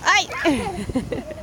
はい。